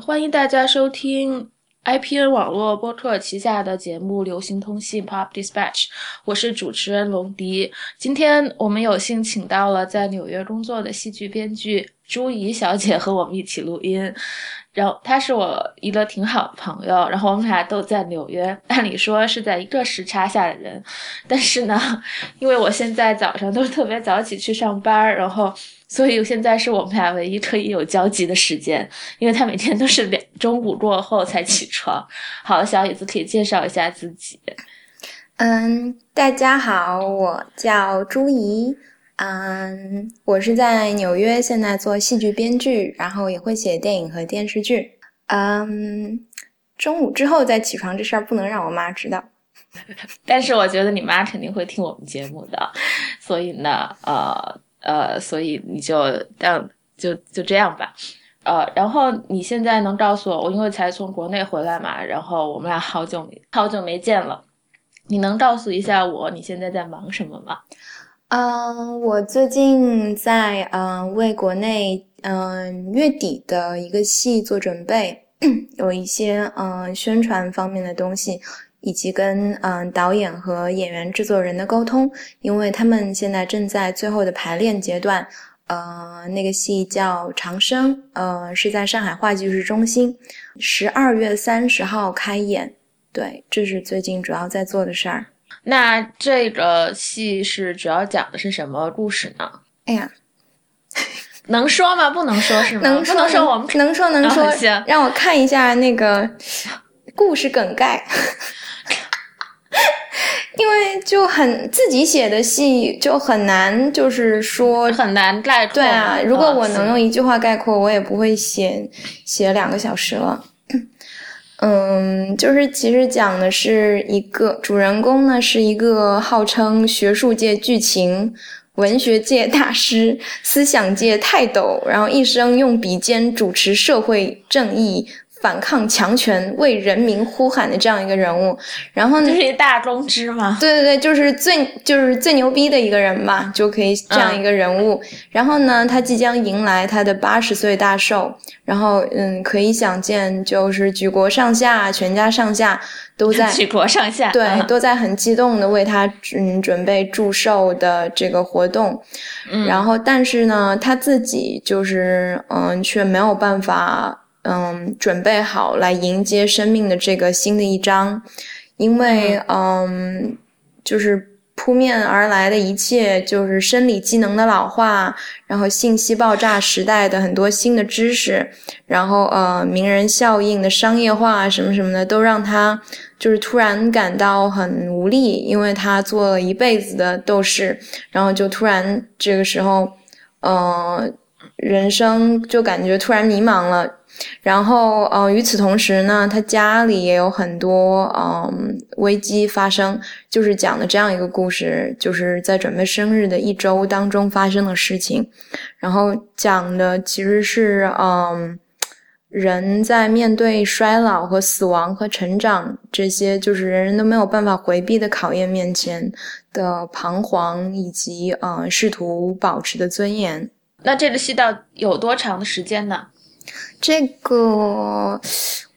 欢迎大家收听 IPN 网络播客旗下的节目《流行通信 Pop Dispatch》，我是主持人龙迪。今天我们有幸请到了在纽约工作的戏剧编剧朱怡小姐和我们一起录音。然后她是我一个挺好的朋友，然后我们俩都在纽约，按理说是在一个时差下的人，但是呢，因为我现在早上都特别早起去上班，然后所以现在是我们俩唯一可以有交集的时间，因为他每天都是两中午过后才起床。好，小椅子可以介绍一下自己。嗯，大家好，我叫朱怡。嗯，我是在纽约，现在做戏剧编剧，然后也会写电影和电视剧。嗯，中午之后再起床这事儿不能让我妈知道。但是我觉得你妈肯定会听我们节目的，所以呢，呃呃，所以你就让就就这样吧。呃，然后你现在能告诉我，我因为才从国内回来嘛，然后我们俩好久没好久没见了，你能告诉一下我你现在在忙什么吗？嗯，我最近在嗯为国内嗯月底的一个戏做准备，有一些嗯宣传方面的东西，以及跟嗯导演和演员制作人的沟通，因为他们现在正在最后的排练阶段。呃，那个戏叫《长生》，呃，是在上海话剧室中心，十二月三十号开演。对，这是最近主要在做的事儿。那这个戏是主要讲的是什么故事呢？哎呀，能说吗？不能说是吗？能说能说，我们能说能说。行，让我看一下那个故事梗概，因为就很自己写的戏就很难，就是说很难概括。对啊，如果我能用一句话概括，我也不会写写两个小时了。嗯，就是其实讲的是一个主人公呢，是一个号称学术界剧情、文学界大师、思想界泰斗，然后一生用笔尖主持社会正义。反抗强权、为人民呼喊的这样一个人物，然后呢，就是一大公知吗？对对对，就是最就是最牛逼的一个人吧，就可以这样一个人物。然后呢，他即将迎来他的八十岁大寿，然后嗯，可以想见，就是举国上下、全家上下都在举国上下对都在很激动的为他嗯准备祝寿的这个活动。然后，但是呢，他自己就是嗯，却没有办法。嗯，准备好来迎接生命的这个新的一章，因为嗯，就是扑面而来的一切，就是生理机能的老化，然后信息爆炸时代的很多新的知识，然后呃，名人效应的商业化什么什么的，都让他就是突然感到很无力，因为他做了一辈子的斗士，然后就突然这个时候，呃，人生就感觉突然迷茫了。然后，呃，与此同时呢，他家里也有很多嗯危机发生，就是讲的这样一个故事，就是在准备生日的一周当中发生的事情。然后讲的其实是嗯，人在面对衰老和死亡和成长这些就是人人都没有办法回避的考验面前的彷徨，以及呃试图保持的尊严。那这个戏到有多长的时间呢？这个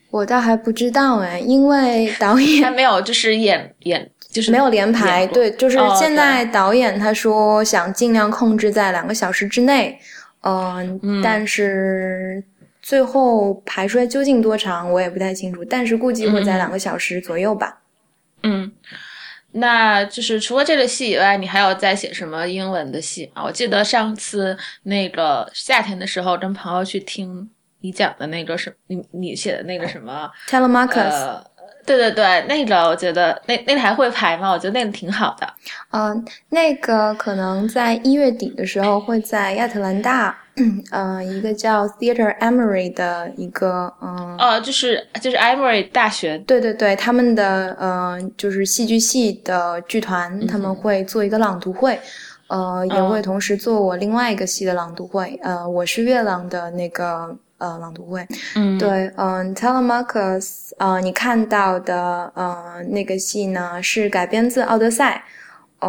我倒还不知道哎，因为导 演还没有就是演演就是没有连排，对，就是现在导演他说想尽量控制在两个小时之内，嗯，但是最后排出来究竟多长我也不太清楚，但是估计会在两个小时左右吧。嗯，那就是除了这个戏以外，你还有在写什么英文的戏啊？我记得上次那个夏天的时候跟朋友去听。你讲的那个什你你写的那个什么？Telemarcus。对对对，那个我觉得那那个还会排吗？我觉得那个挺好的。嗯，那个可能在一月底的时候会在亚特兰大，嗯，一个叫 Theater Emory 的一个嗯。哦，就是就是 Emory 大学。对对对，他们的嗯就是戏剧系的剧团，他们会做一个朗读会，呃，也会同时做我另外一个戏的朗读会。呃，我是月朗的那个。呃，朗读会，嗯，对，嗯，Telemarcus，呃，你看到的，呃，那个戏呢是改编自《奥德赛》，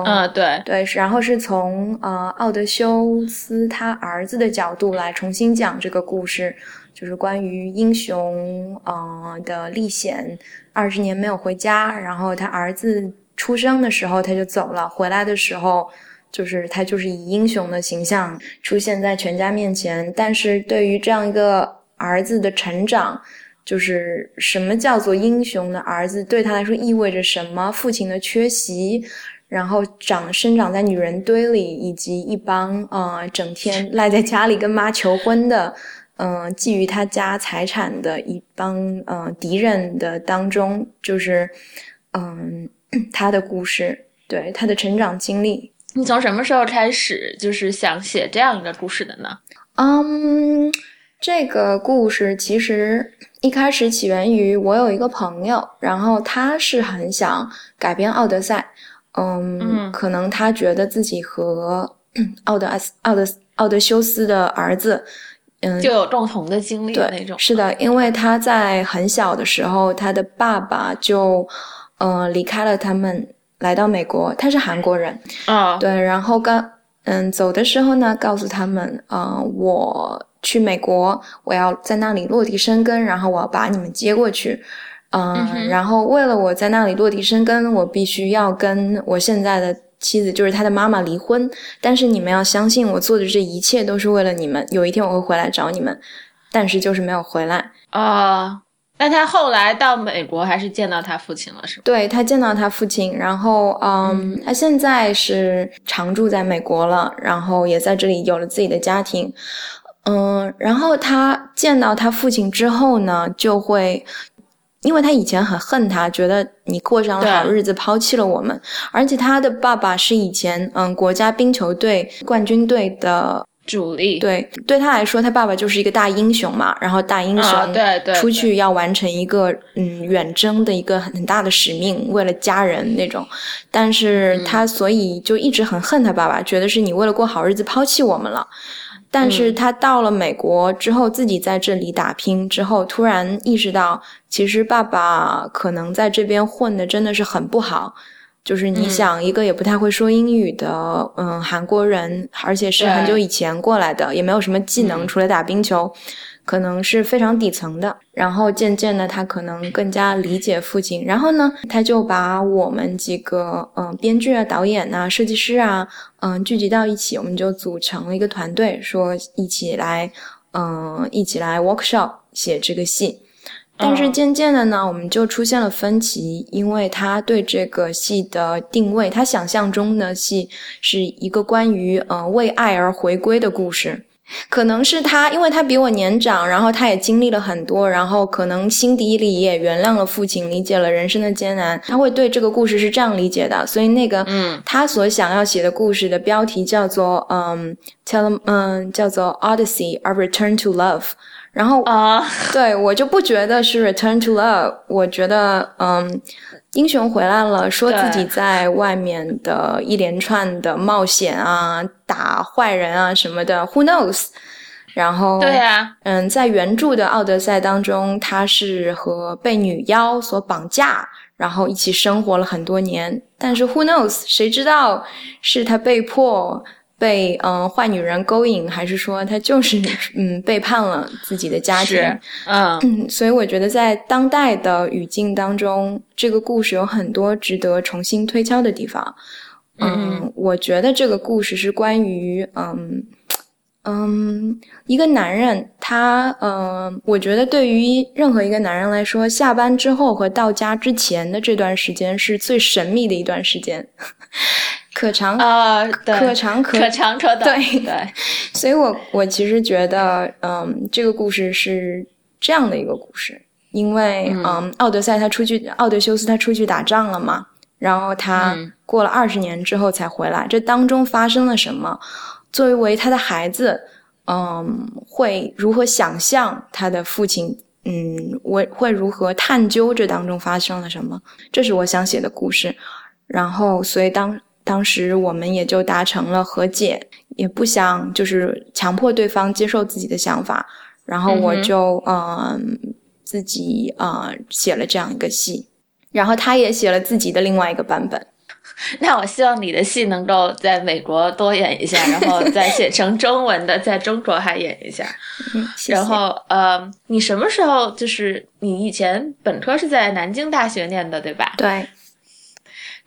嗯，对，对，然后是从呃奥德修斯他儿子的角度来重新讲这个故事。就是关于英雄呃的历险，二十年没有回家，然后他儿子出生的时候他就走了，回来的时候就是他就是以英雄的形象出现在全家面前，但是对于这样一个儿子的成长，就是什么叫做英雄的儿子，对他来说意味着什么？父亲的缺席。然后长生长在女人堆里，以及一帮呃整天赖在家里跟妈求婚的，嗯觊觎他家财产的一帮嗯敌人的当中，就是嗯 他的故事，对他的成长经历。你从什么时候开始就是想写这样一个故事的呢？嗯，这个故事其实一开始起源于我有一个朋友，然后他是很想改编《奥德赛》。嗯，可能他觉得自己和 奥德斯、奥德、奥德修斯的儿子，嗯，就有共同的经历那种。是的，因为他在很小的时候，他的爸爸就，呃，离开了他们，来到美国。他是韩国人啊，对。然后刚，嗯，走的时候呢，告诉他们，啊，我去美国，我要在那里落地生根，然后我要把你们接过去。嗯，然后为了我在那里落地生根，我必须要跟我现在的妻子，就是他的妈妈离婚。但是你们要相信，我做的这一切都是为了你们。有一天我会回来找你们，但是就是没有回来啊。那他后来到美国还是见到他父亲了，是吗？对他见到他父亲，然后嗯，他现在是常住在美国了，然后也在这里有了自己的家庭。嗯，然后他见到他父亲之后呢，就会。因为他以前很恨他，觉得你过上了好日子，抛弃了我们。而且他的爸爸是以前嗯国家冰球队冠军队的主力，对，对他来说，他爸爸就是一个大英雄嘛。然后大英雄对对出去要完成一个嗯远征的一个很大的使命，为了家人那种。但是他所以就一直很恨他爸爸，觉得是你为了过好日子抛弃我们了。但是他到了美国之后，自己在这里打拼之后，突然意识到，其实爸爸可能在这边混的真的是很不好。就是你想，一个也不太会说英语的，嗯，韩国人，而且是很久以前过来的，也没有什么技能，除了打冰球。可能是非常底层的，然后渐渐的，他可能更加理解父亲，然后呢，他就把我们几个嗯编剧啊、导演啊、设计师啊，嗯聚集到一起，我们就组成了一个团队，说一起来嗯一起来 workshop 写这个戏。但是渐渐的呢，我们就出现了分歧，因为他对这个戏的定位，他想象中的戏是一个关于呃为爱而回归的故事。可能是他，因为他比我年长，然后他也经历了很多，然后可能心底里也原谅了父亲，理解了人生的艰难。他会对这个故事是这样理解的，所以那个，嗯，他所想要写的故事的标题叫做，嗯，tell，嗯，叫做 Odyssey: A Return to Love。然后啊，对我就不觉得是 Return to Love，我觉得，嗯。英雄回来了，说自己在外面的一连串的冒险啊，打坏人啊什么的，Who knows？然后，对呀，嗯，在原著的《奥德赛》当中，他是和被女妖所绑架，然后一起生活了很多年。但是，Who knows？谁知道是他被迫？被嗯坏女人勾引，还是说他就是嗯背叛了自己的家庭？嗯，所以我觉得在当代的语境当中，这个故事有很多值得重新推敲的地方。嗯，我觉得这个故事是关于嗯嗯一个男人，他嗯，我觉得对于任何一个男人来说，下班之后和到家之前的这段时间是最神秘的一段时间。可长啊，可长可长可短，对对，所以我我其实觉得，嗯，这个故事是这样的一个故事，因为嗯，奥德赛他出去，奥德修斯他出去打仗了嘛，然后他过了二十年之后才回来，这当中发生了什么？作为他的孩子，嗯，会如何想象他的父亲？嗯，我会如何探究这当中发生了什么？这是我想写的故事，然后所以当。当时我们也就达成了和解，也不想就是强迫对方接受自己的想法，然后我就嗯自己啊写了这样一个戏，然后他也写了自己的另外一个版本。那我希望你的戏能够在美国多演一下，然后再写成 中文的，在中国还演一下。嗯，然后呃，你什么时候就是你以前本科是在南京大学念的对吧？对。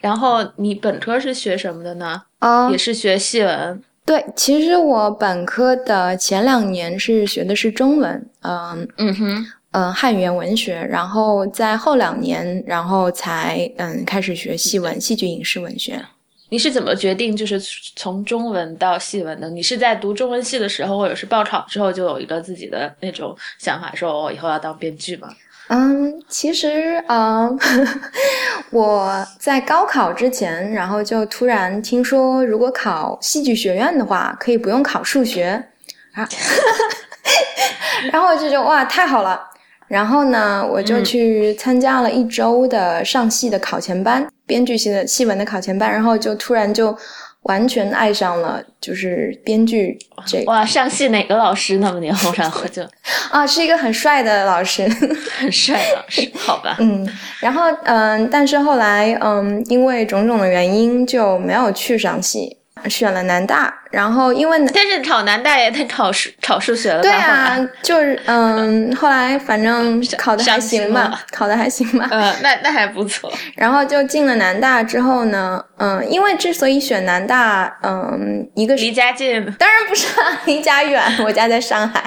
然后你本科是学什么的呢？啊，也是学戏文。对，其实我本科的前两年是学的是中文，嗯嗯哼。嗯，汉语言文学，然后在后两年，然后才嗯开始学戏文、戏剧影视文学。你是怎么决定就是从中文到戏文的？你是在读中文系的时候，或者是报考之后就有一个自己的那种想法，说我以后要当编剧吗？嗯，其实嗯，我在高考之前，然后就突然听说，如果考戏剧学院的话，可以不用考数学啊，然后我就觉得哇，太好了。然后呢，我就去参加了一周的上戏的考前班，编剧系的戏文的考前班，然后就突然就完全爱上了，就是编剧这哇，上戏哪个老师那么牛？然后就 啊，是一个很帅的老师，很帅的老师，好吧。嗯，然后嗯，但是后来嗯，因为种种的原因就没有去上戏。选了南大，然后因为但是考南大也得考数考数学了吧？对啊，就是嗯，后来反正考的还行吧，考的还行吧。嗯，那那还不错。然后就进了南大之后呢，嗯，因为之所以选南大，嗯，一个是离家近，当然不是啊 离家远，我家在上海，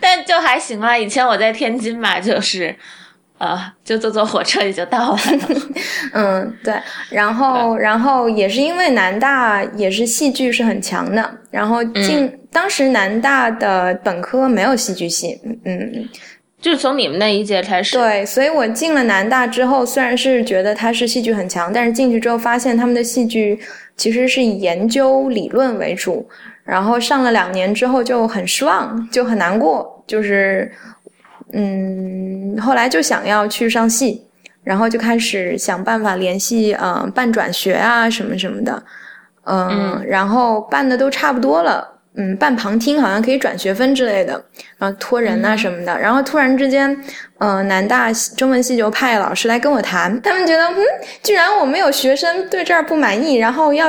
但就还行啦。以前我在天津嘛，就是。啊，就坐坐火车也就到了。嗯，对，然后，然后也是因为南大也是戏剧是很强的，然后进当时南大的本科没有戏剧系，嗯，就是从你们那一届开始。对，所以我进了南大之后，虽然是觉得它是戏剧很强，但是进去之后发现他们的戏剧其实是以研究理论为主，然后上了两年之后就很失望，就很难过，就是。嗯，后来就想要去上戏，然后就开始想办法联系，嗯，办转学啊，什么什么的，嗯，然后办的都差不多了，嗯，办旁听好像可以转学分之类的，然后托人啊什么的，然后突然之间，嗯，南大中文系就派老师来跟我谈，他们觉得，嗯，居然我们有学生对这儿不满意，然后要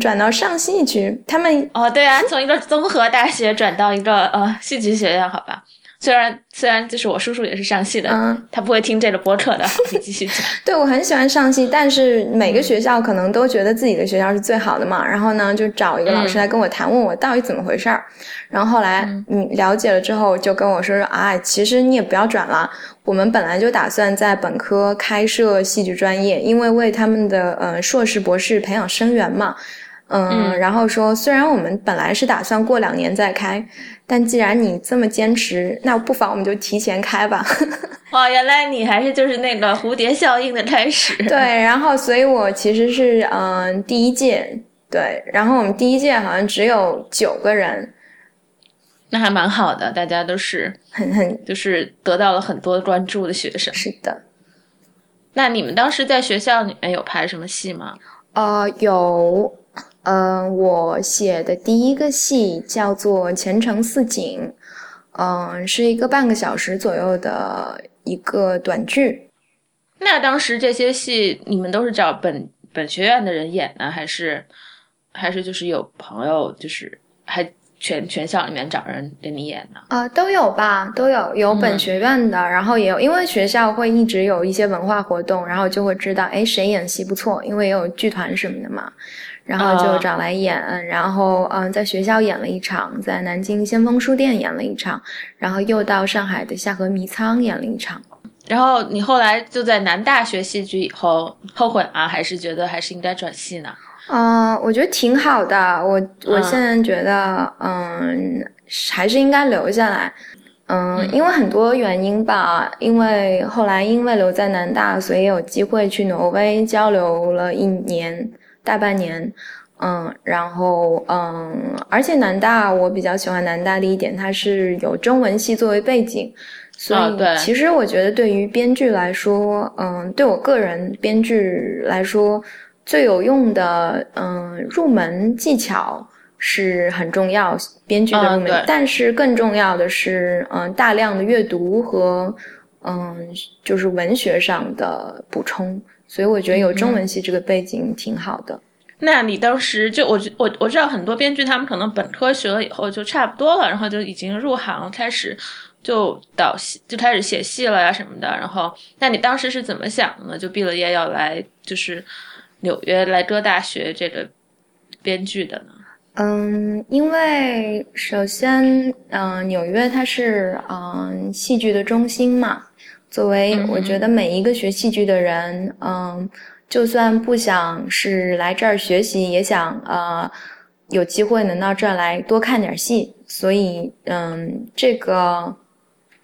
转到上戏去，他们哦，对啊，从一个综合大学转到一个呃戏剧学院，好吧。虽然虽然就是我叔叔也是上戏的，嗯，他不会听这个播客的。你继续讲。对我很喜欢上戏，但是每个学校可能都觉得自己的学校是最好的嘛。然后呢，就找一个老师来跟我谈，问我到底怎么回事儿。然后后来你了解了之后，就跟我说说啊，其实你也不要转了。我们本来就打算在本科开设戏剧专业，因为为他们的呃硕士博士培养生源嘛。嗯，然后说虽然我们本来是打算过两年再开。但既然你这么坚持，那不妨我们就提前开吧。哦，原来你还是就是那个蝴蝶效应的开始。对，然后所以我其实是嗯第一届，对，然后我们第一届好像只有九个人，那还蛮好的，大家都是很很就是得到了很多关注的学生。是的。那你们当时在学校里面有拍什么戏吗？呃，有。嗯，我写的第一个戏叫做《前程似锦》，嗯，是一个半个小时左右的一个短剧。那当时这些戏你们都是找本本学院的人演呢，还是还是就是有朋友就是还全全校里面找人给你演呢？啊，都有吧，都有，有本学院的，然后也有，因为学校会一直有一些文化活动，然后就会知道，哎，谁演戏不错，因为也有剧团什么的嘛。然后就找来演，然后嗯，在学校演了一场，在南京先锋书店演了一场，然后又到上海的夏河迷仓演了一场。然后你后来就在南大学戏剧以后后悔吗？还是觉得还是应该转戏呢？嗯，我觉得挺好的。我我现在觉得，嗯，还是应该留下来。嗯，因为很多原因吧。因为后来因为留在南大，所以有机会去挪威交流了一年。大半年，嗯，然后嗯，而且南大我比较喜欢南大的一点，它是有中文系作为背景，所以其实我觉得对于编剧来说，嗯，对我个人编剧来说，最有用的嗯入门技巧是很重要，编剧的入门，但是更重要的是嗯大量的阅读和嗯，就是文学上的补充。所以我觉得有中文系这个背景挺好的。那你当时就我我我知道很多编剧他们可能本科学了以后就差不多了，然后就已经入行开始就导戏就开始写戏了呀什么的。然后那你当时是怎么想的呢？就毕了业要来就是纽约来哥大学这个编剧的呢？嗯，因为首先嗯纽约它是嗯戏剧的中心嘛。作为我觉得每一个学戏剧的人，嗯，就算不想是来这儿学习，也想呃有机会能到这儿来多看点戏，所以嗯，这个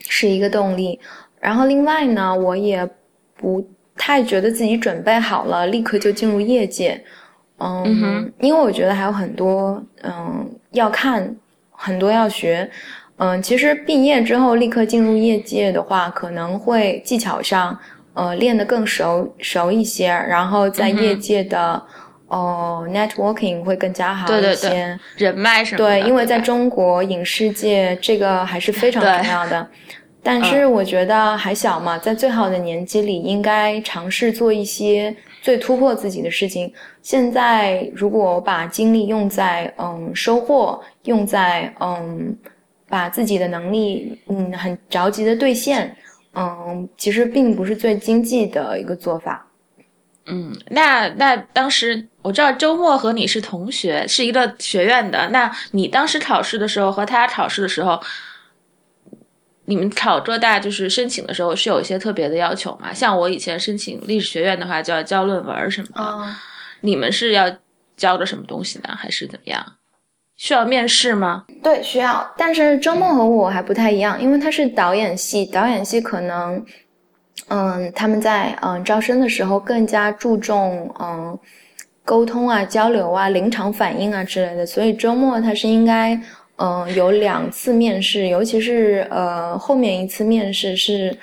是一个动力。然后另外呢，我也不太觉得自己准备好了，立刻就进入业界，嗯，因为我觉得还有很多嗯要看，很多要学。嗯，其实毕业之后立刻进入业界的话，可能会技巧上呃练得更熟熟一些，然后在业界的哦 networking 会更加好一些，人脉什么对，因为在中国影视界这个还是非常重要的。但是我觉得还小嘛，在最好的年纪里，应该尝试做一些最突破自己的事情。现在如果把精力用在嗯收获，用在嗯。把自己的能力，嗯，很着急的兑现，嗯，其实并不是最经济的一个做法。嗯，那那当时我知道周末和你是同学，是一个学院的。那你当时考试的时候和他考试的时候，你们考浙大就是申请的时候是有一些特别的要求吗？像我以前申请历史学院的话，就要交论文什么的。你们是要交的什么东西呢？还是怎么样？需要面试吗？对，需要。但是周末和我还不太一样，因为他是导演系，导演系可能，嗯，他们在嗯招生的时候更加注重嗯沟通啊、交流啊、临场反应啊之类的，所以周末他是应该嗯有两次面试，尤其是呃后面一次面试是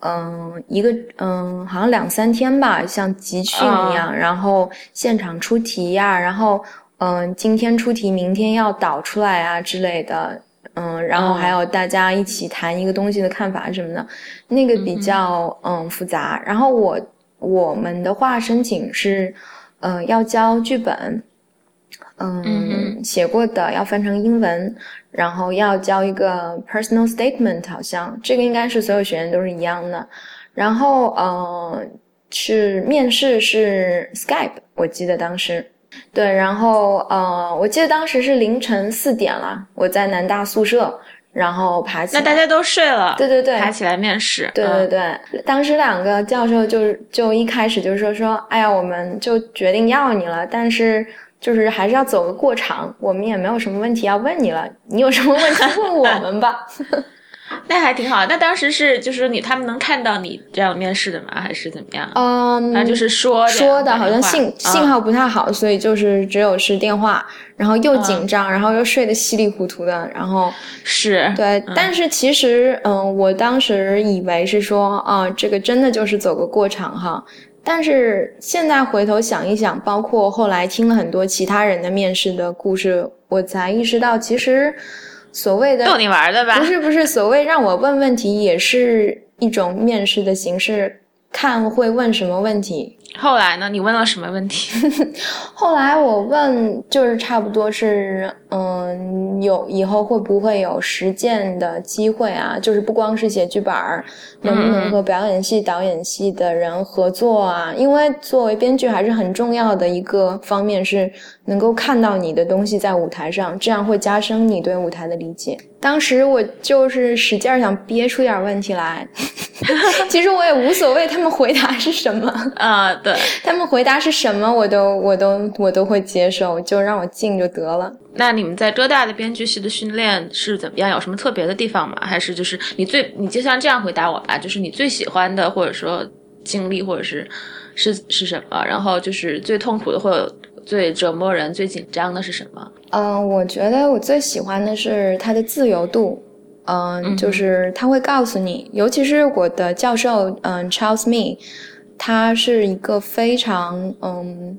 嗯一个嗯好像两三天吧，像集训一样，然后现场出题呀，然后。嗯，今天出题，明天要导出来啊之类的。嗯，然后还有大家一起谈一个东西的看法什么的，那个比较嗯复杂。然后我我们的话申请是，嗯，要交剧本，嗯，写过的要翻成英文，然后要交一个 personal statement，好像这个应该是所有学员都是一样的。然后呃，是面试是 Skype，我记得当时。对，然后呃，我记得当时是凌晨四点了，我在南大宿舍，然后爬起来，那大家都睡了，对对对，爬起来面试，对对对，当时两个教授就就一开始就说说，哎呀，我们就决定要你了，但是就是还是要走个过场，我们也没有什么问题要问你了，你有什么问题问我们吧。那还挺好。那当时是就是你他们能看到你这样面试的吗？还是怎么样？嗯，那就是说说的好像信信号不太好，所以就是只有是电话，然后又紧张，然后又睡得稀里糊涂的，然后是对。但是其实嗯，我当时以为是说啊，这个真的就是走个过场哈。但是现在回头想一想，包括后来听了很多其他人的面试的故事，我才意识到其实。所谓的逗你玩的吧？不是不是，所谓让我问问题也是一种面试的形式，看会问什么问题。后来呢？你问了什么问题？后来我问，就是差不多是，嗯，有以后会不会有实践的机会啊？就是不光是写剧本儿，能不能和表演系、导演系的人合作啊？因为作为编剧，还是很重要的一个方面是能够看到你的东西在舞台上，这样会加深你对舞台的理解。当时我就是使劲儿想憋出点问题来，其实我也无所谓他们回答是什么啊，对他们回答是什么，我都我都我都会接受，就让我进就得了。那你们在浙大的编剧系的训练是怎么样？有什么特别的地方吗？还是就是你最你就像这样回答我吧，就是你最喜欢的或者说经历或者是是是什么？然后就是最痛苦的或者。最折磨人、最紧张的是什么？嗯，我觉得我最喜欢的是它的自由度。嗯，就是他会告诉你，尤其是我的教授，嗯，Charles Me，他是一个非常嗯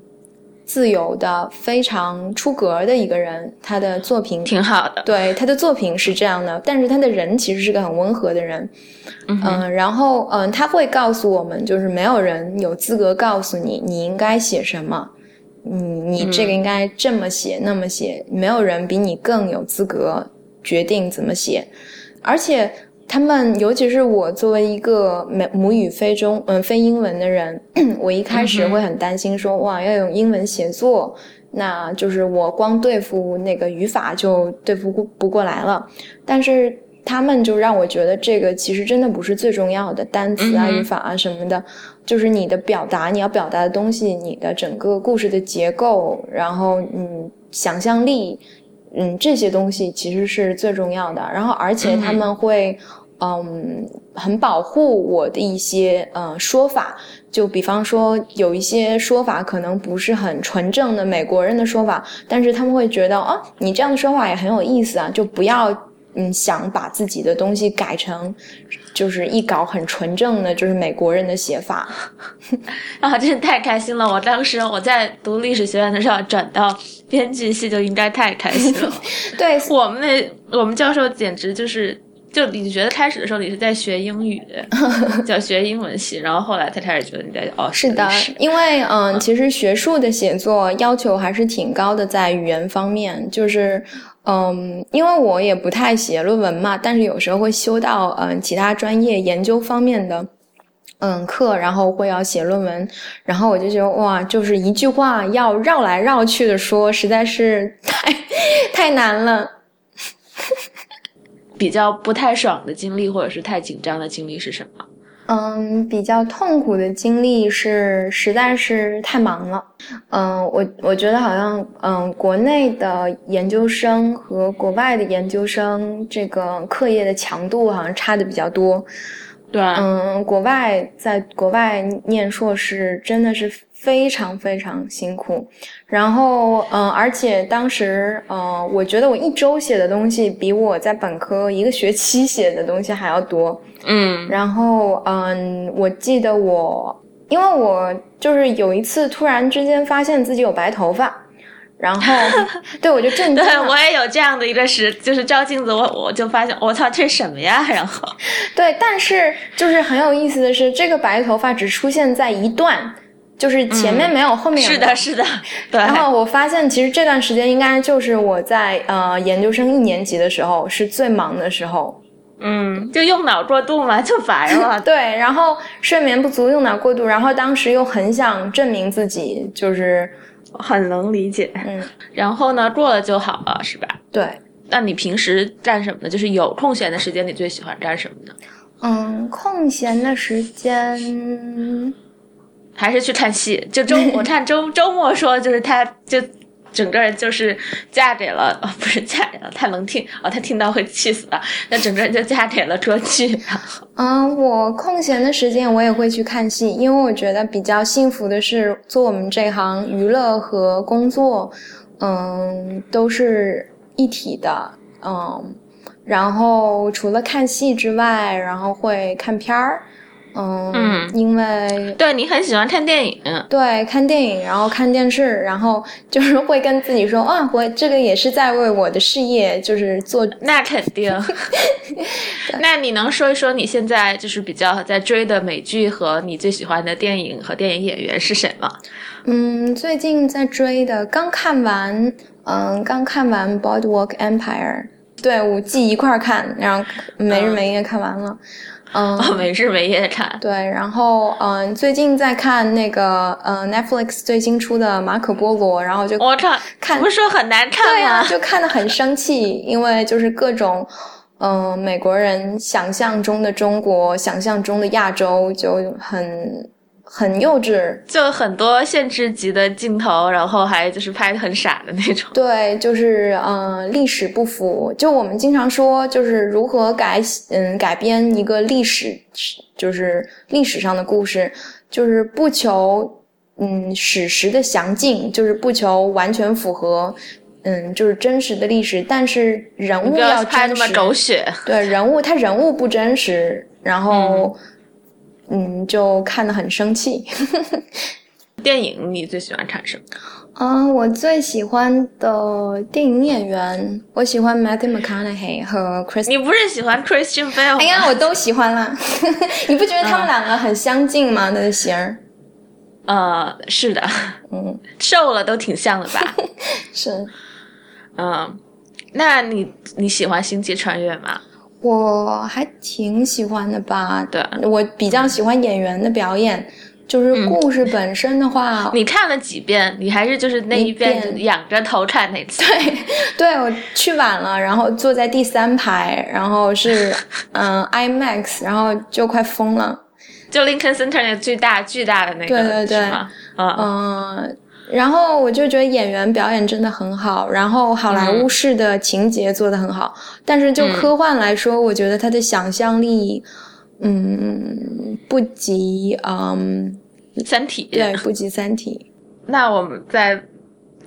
自由的、非常出格的一个人。他的作品挺好的，对他的作品是这样的，但是他的人其实是个很温和的人。嗯，然后嗯，他会告诉我们，就是没有人有资格告诉你你应该写什么，你你这个应该这么写那么写，没有人比你更有资格决定怎么写，而且。他们，尤其是我作为一个母母语非中嗯非英文的人，我一开始会很担心说，哇，要用英文写作，那就是我光对付那个语法就对付不不过来了。但是他们就让我觉得这个其实真的不是最重要的，单词啊、语法啊什么的，就是你的表达，你要表达的东西，你的整个故事的结构，然后嗯，想象力。嗯，这些东西其实是最重要的。然后，而且他们会，嗯，很保护我的一些呃说法。就比方说，有一些说法可能不是很纯正的美国人的说法，但是他们会觉得，哦，你这样的说法也很有意思啊，就不要。嗯，想把自己的东西改成，就是一稿很纯正的，就是美国人的写法，啊，真是太开心了！我当时我在读历史学院的时候，转到编剧系就应该太开心了。对我们那我们教授简直就是，就你觉得开始的时候你是在学英语，叫学英文系，然后后来他开始觉得你在哦，是的，因为嗯，其实学术的写作要求还是挺高的，在语言方面，就是。嗯，因为我也不太写论文嘛，但是有时候会修到嗯其他专业研究方面的嗯课，然后会要写论文，然后我就觉得哇，就是一句话要绕来绕去的说，实在是太太难了。比较不太爽的经历，或者是太紧张的经历是什么？嗯，比较痛苦的经历是实在是太忙了。嗯，我我觉得好像，嗯，国内的研究生和国外的研究生这个课业的强度好像差的比较多。对，嗯，国外在国外念硕士真的是非常非常辛苦。然后，嗯，而且当时，嗯，我觉得我一周写的东西比我在本科一个学期写的东西还要多。嗯，然后嗯，我记得我，因为我就是有一次突然之间发现自己有白头发，然后 对我就震惊了。我也有这样的一个时，就是照镜子，我我就发现我操，这是什么呀？然后对，但是就是很有意思的是，这个白头发只出现在一段，就是前面没有，后面有。是的，是的。对。然后我发现，其实这段时间应该就是我在呃研究生一年级的时候是最忙的时候。嗯，就用脑过度嘛，就白了。对，然后睡眠不足，用脑过度，然后当时又很想证明自己，就是很能理解。嗯，然后呢，过了就好了，是吧？对。那你平时干什么呢？就是有空闲的时间，你最喜欢干什么呢？嗯，空闲的时间还是去看戏。就周，我看周周末说，就是他就。整个人就是嫁给了，不是嫁给了，太能听哦，他听到会气死的。那整个人就嫁给了桌剧。嗯，我空闲的时间我也会去看戏，因为我觉得比较幸福的是做我们这行，娱乐和工作，嗯，都是一体的，嗯。然后除了看戏之外，然后会看片儿。嗯，因为对你很喜欢看电影，对，看电影，然后看电视，然后就是会跟自己说，啊，我这个也是在为我的事业就是做。那肯定。那你能说一说你现在就是比较在追的美剧和你最喜欢的电影和电影演员是谁吗？嗯，最近在追的，刚看完，嗯，刚看完《Boardwalk Empire》，对，五季一块儿看，然后没日没夜看完了。嗯，没日没夜的看。对，然后嗯，最近在看那个呃 Netflix 最新出的《马可波罗》，然后就我看，看不是说很难看吗？对呀，就看的很生气，因为就是各种嗯美国人想象中的中国，想象中的亚洲就很。很幼稚，就很多限制级的镜头，然后还就是拍的很傻的那种。对，就是嗯，历史不符。就我们经常说，就是如何改嗯改编一个历史，就是历史上的故事，就是不求嗯史实的详尽，就是不求完全符合嗯就是真实的历史，但是人物要拍那么狗血。对，人物他人物不真实，然后。嗯，就看得很生气。电影你最喜欢看什么？嗯，我最喜欢的电影演员，我喜欢 Matthew McConaughey 和 Chris。你不是喜欢 Christian Bale？哎呀，我都喜欢啦。你不觉得他们两个很相近吗？他的型儿？呃，是的，嗯，瘦了都挺像的吧？是。嗯，那你你喜欢星际穿越吗？我还挺喜欢的吧。对，我比较喜欢演员的表演。就是故事本身的话，你看了几遍？你还是就是那一遍仰着头看那次？对，对我去晚了，然后坐在第三排，然后是 嗯 IMAX，然后就快疯了。就 Lincoln Center 那巨大巨大的那个，对对对，嗯，然后我就觉得演员表演真的很好，然后好莱坞式的情节做得很好，但是就科幻来说，我觉得他的想象力。嗯，不及嗯，《三体》对，不及《三体》。那我们再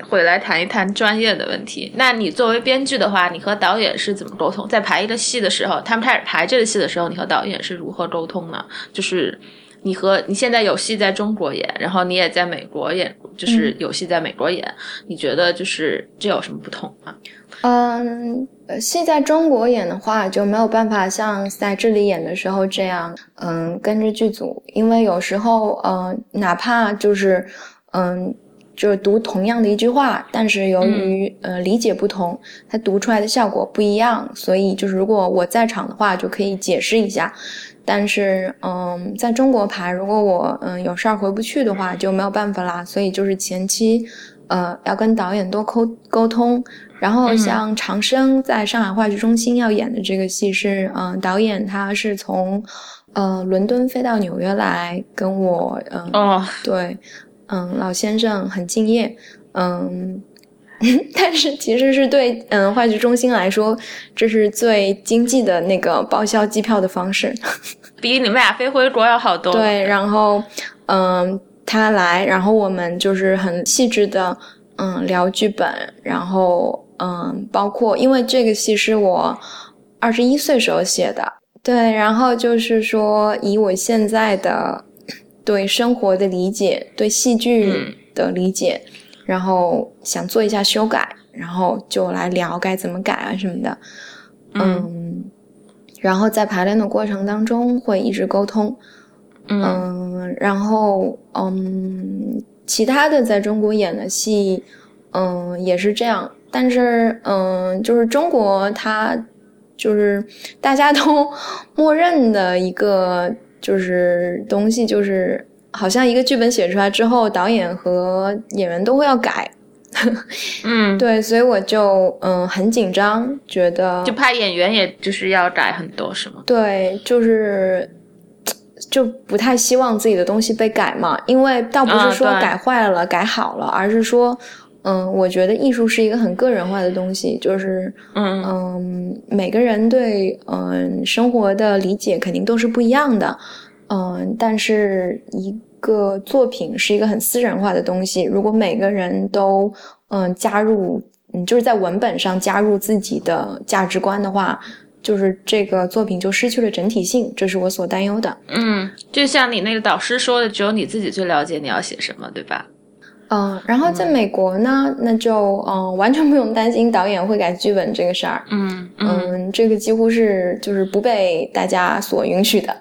回来谈一谈专业的问题。那你作为编剧的话，你和导演是怎么沟通？在排一个戏的时候，他们开始排这个戏的时候，你和导演是如何沟通呢？就是你和你现在有戏在中国演，然后你也在美国演，就是有戏在美国演，你觉得就是这有什么不同吗？嗯。呃，戏在中国演的话，就没有办法像在这里演的时候这样，嗯，跟着剧组，因为有时候，嗯，哪怕就是，嗯，就是读同样的一句话，但是由于呃理解不同，它读出来的效果不一样，所以就是如果我在场的话，就可以解释一下。但是，嗯，在中国排，如果我嗯有事儿回不去的话，就没有办法啦。所以就是前期，呃，要跟导演多沟沟通。然后像长生在上海话剧中心要演的这个戏是，嗯，导演他是从，呃，伦敦飞到纽约来跟我，嗯，哦，对，嗯，老先生很敬业，嗯，但是其实是对，嗯，话剧中心来说，这是最经济的那个报销机票的方式，比你们俩飞回国要好多。对，然后，嗯，他来，然后我们就是很细致的，嗯，聊剧本，然后。嗯，包括因为这个戏是我二十一岁时候写的，对，然后就是说以我现在的对生活的理解，对戏剧的理解，然后想做一下修改，然后就来聊该怎么改啊什么的，嗯，然后在排练的过程当中会一直沟通，嗯，然后嗯，其他的在中国演的戏，嗯，也是这样。但是，嗯，就是中国，它就是大家都默认的一个就是东西，就是好像一个剧本写出来之后，导演和演员都会要改。嗯，对，所以我就嗯很紧张，觉得就怕演员也就是要改很多，是吗？对，就是就不太希望自己的东西被改嘛，因为倒不是说改坏了、改好了，而是说。嗯，我觉得艺术是一个很个人化的东西，就是嗯嗯，每个人对嗯生活的理解肯定都是不一样的，嗯，但是一个作品是一个很私人化的东西，如果每个人都嗯加入嗯就是在文本上加入自己的价值观的话，就是这个作品就失去了整体性，这是我所担忧的。嗯，就像你那个导师说的，只有你自己最了解你要写什么，对吧？嗯，然后在美国呢，那就嗯完全不用担心导演会改剧本这个事儿。嗯嗯，这个几乎是就是不被大家所允许的。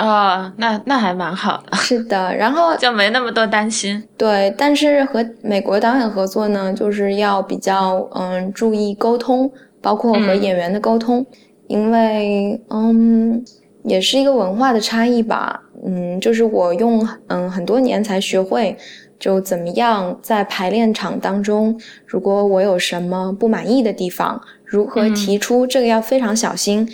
啊，那那还蛮好的。是的，然后就没那么多担心。对，但是和美国导演合作呢，就是要比较嗯注意沟通，包括和演员的沟通，因为嗯也是一个文化的差异吧。嗯，就是我用嗯很多年才学会。就怎么样在排练场当中，如果我有什么不满意的地方，如何提出这个要非常小心，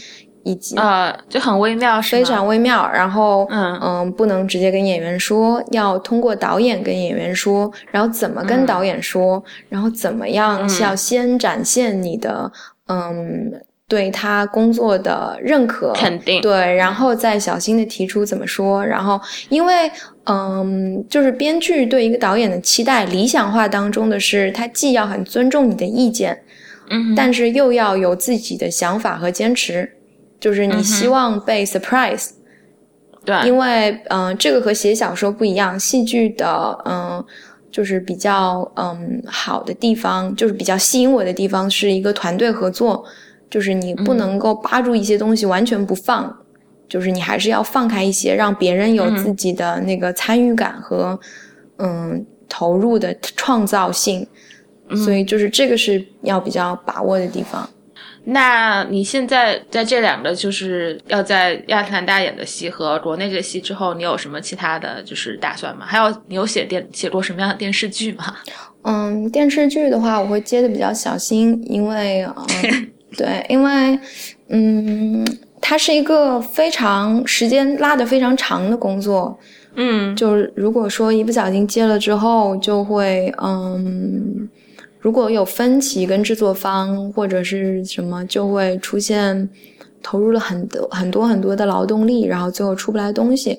以及啊就很微妙，非常微妙。然后嗯。嗯，不能直接跟演员说，要通过导演跟演员说，然后怎么跟导演说，然后怎么样要先展现你的嗯。对他工作的认可，肯定。对，然后再小心的提出怎么说，然后因为嗯，就是编剧对一个导演的期待，理想化当中的是，他既要很尊重你的意见，嗯，但是又要有自己的想法和坚持，就是你希望被 surprise，对，因为嗯，这个和写小说不一样，戏剧的嗯。就是比较嗯好的地方，就是比较吸引我的地方，是一个团队合作，就是你不能够扒住一些东西完全不放，就是你还是要放开一些，让别人有自己的那个参与感和嗯投入的创造性，所以就是这个是要比较把握的地方。那你现在在这两个就是要在亚特兰大演的戏和国内这戏之后，你有什么其他的就是打算吗？还有你有写电写过什么样的电视剧吗？嗯，电视剧的话，我会接的比较小心，因为 嗯，对，因为嗯，它是一个非常时间拉的非常长的工作，嗯，就是如果说一不小心接了之后，就会嗯。如果有分歧跟制作方或者是什么，就会出现投入了很多很多很多的劳动力，然后最后出不来东西，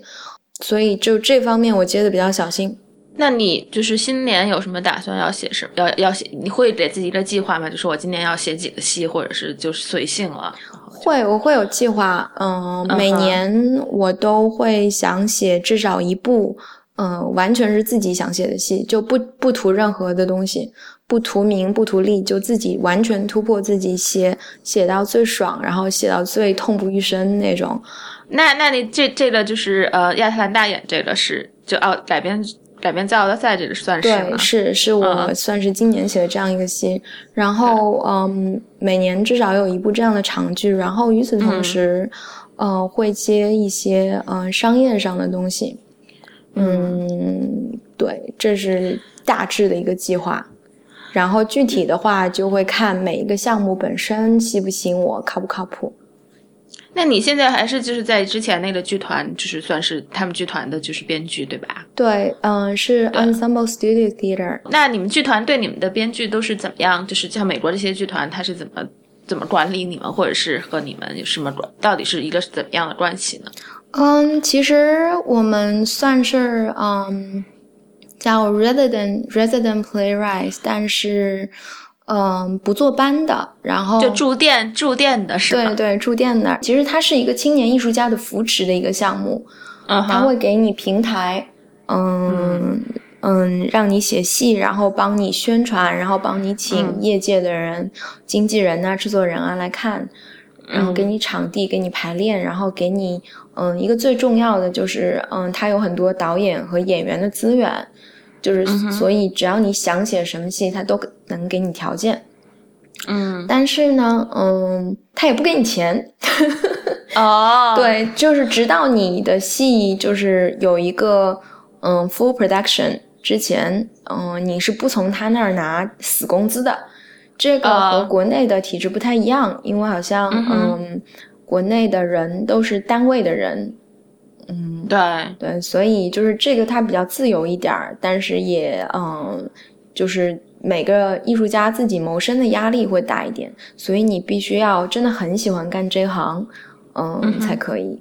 所以就这方面我接的比较小心。那你就是新年有什么打算要写什么？要要写？你会给自己一个计划吗？就是我今年要写几个戏，或者是就是随性了？会，我会有计划。嗯，每年我都会想写至少一部，嗯，完全是自己想写的戏，就不不图任何的东西。不图名不图利，就自己完全突破自己写写到最爽，然后写到最痛不欲生那种。那那你这这个就是呃亚特兰大演这个是就哦改编改编在奥德赛这个算是对是是我算是今年写的这样一个戏。然后嗯每年至少有一部这样的长剧，然后与此同时呃会接一些嗯商业上的东西。嗯对，这是大致的一个计划。然后具体的话，就会看每一个项目本身吸不吸引我，靠不靠谱。那你现在还是就是在之前那个剧团，就是算是他们剧团的，就是编剧对吧？对，嗯，是 Ensemble Studio Theater。那你们剧团对你们的编剧都是怎么样？就是像美国这些剧团，他是怎么怎么管理你们，或者是和你们有什么关？到底是一个怎么样的关系呢？嗯，其实我们算是嗯。叫 resident resident playwright，但是，嗯，不坐班的，然后就住店住店的是吧？对对，住店的。其实它是一个青年艺术家的扶持的一个项目，嗯，他会给你平台，嗯嗯，让你写戏，然后帮你宣传，然后帮你请业界的人、经纪人啊、制作人啊来看，然后给你场地，给你排练，然后给你，嗯，一个最重要的就是，嗯，他有很多导演和演员的资源。就是，所以只要你想写什么戏，他都能给你条件。嗯，但是呢，嗯，他也不给你钱。哦，对，就是直到你的戏就是有一个嗯 full production 之前，嗯，你是不从他那儿拿死工资的。这个和国内的体制不太一样，因为好像嗯，国内的人都是单位的人。嗯，对。对，所以就是这个它比较自由一点儿，但是也嗯，就是每个艺术家自己谋生的压力会大一点，所以你必须要真的很喜欢干这行，嗯，才可以。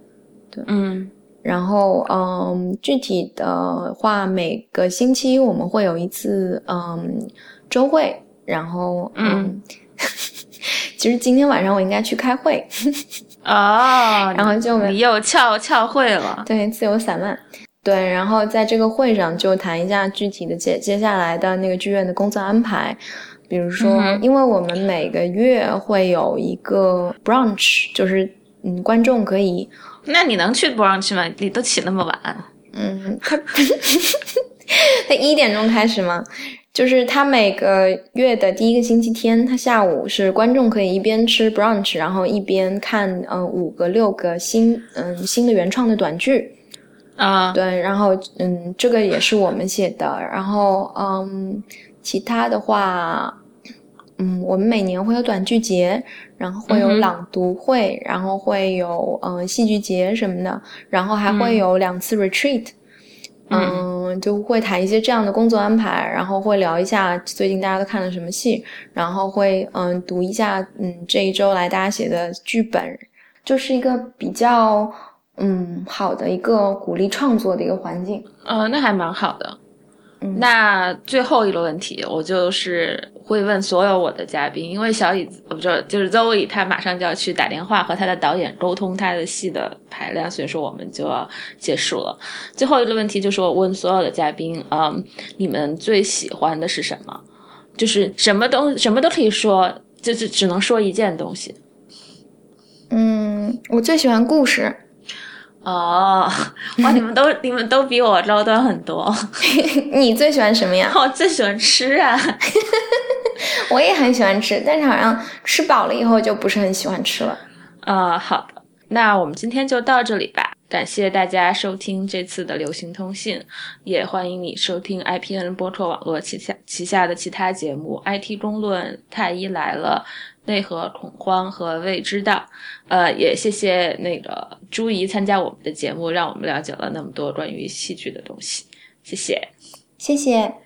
对，嗯，然后嗯，具体的话，每个星期我们会有一次嗯周会，然后嗯，其实今天晚上我应该去开会。哦，然后就你又翘翘会了，对，自由散漫，对，然后在这个会上就谈一下具体的接接下来的那个剧院的工作安排，比如说，因为我们每个月会有一个 brunch，就是嗯，观众可以，那你能去 brunch 吗？你都起那么晚？嗯，他 他一点钟开始吗？就是他每个月的第一个星期天，他下午是观众可以一边吃 brunch，然后一边看嗯五个六个新嗯新的原创的短剧啊，对，然后嗯这个也是我们写的，然后嗯其他的话，嗯我们每年会有短剧节，然后会有朗读会，然后会有嗯戏剧节什么的，然后还会有两次 retreat。嗯，就会谈一些这样的工作安排，然后会聊一下最近大家都看了什么戏，然后会嗯读一下嗯这一周来大家写的剧本，就是一个比较嗯好的一个鼓励创作的一个环境。呃，那还蛮好的。嗯，那最后一个问题，我就是会问所有我的嘉宾，因为小椅子，不是就是 Zoe，他马上就要去打电话和他的导演沟通他的戏的排练，所以说我们就要结束了。最后一个问题就是我问所有的嘉宾，嗯，你们最喜欢的是什么？就是什么东什么都可以说，就是只能说一件东西。嗯，我最喜欢故事。哦，哇！你们都你们都比我高端很多。你最喜欢什么呀？我最喜欢吃啊！我也很喜欢吃，但是好像吃饱了以后就不是很喜欢吃了。啊，好的，那我们今天就到这里吧。感谢大家收听这次的流行通信，也欢迎你收听 IPN 播客网络旗下旗下的其他节目《IT 公论》《太医来了》。内核恐慌和未知的，呃，也谢谢那个朱怡参加我们的节目，让我们了解了那么多关于戏剧的东西，谢谢，谢谢。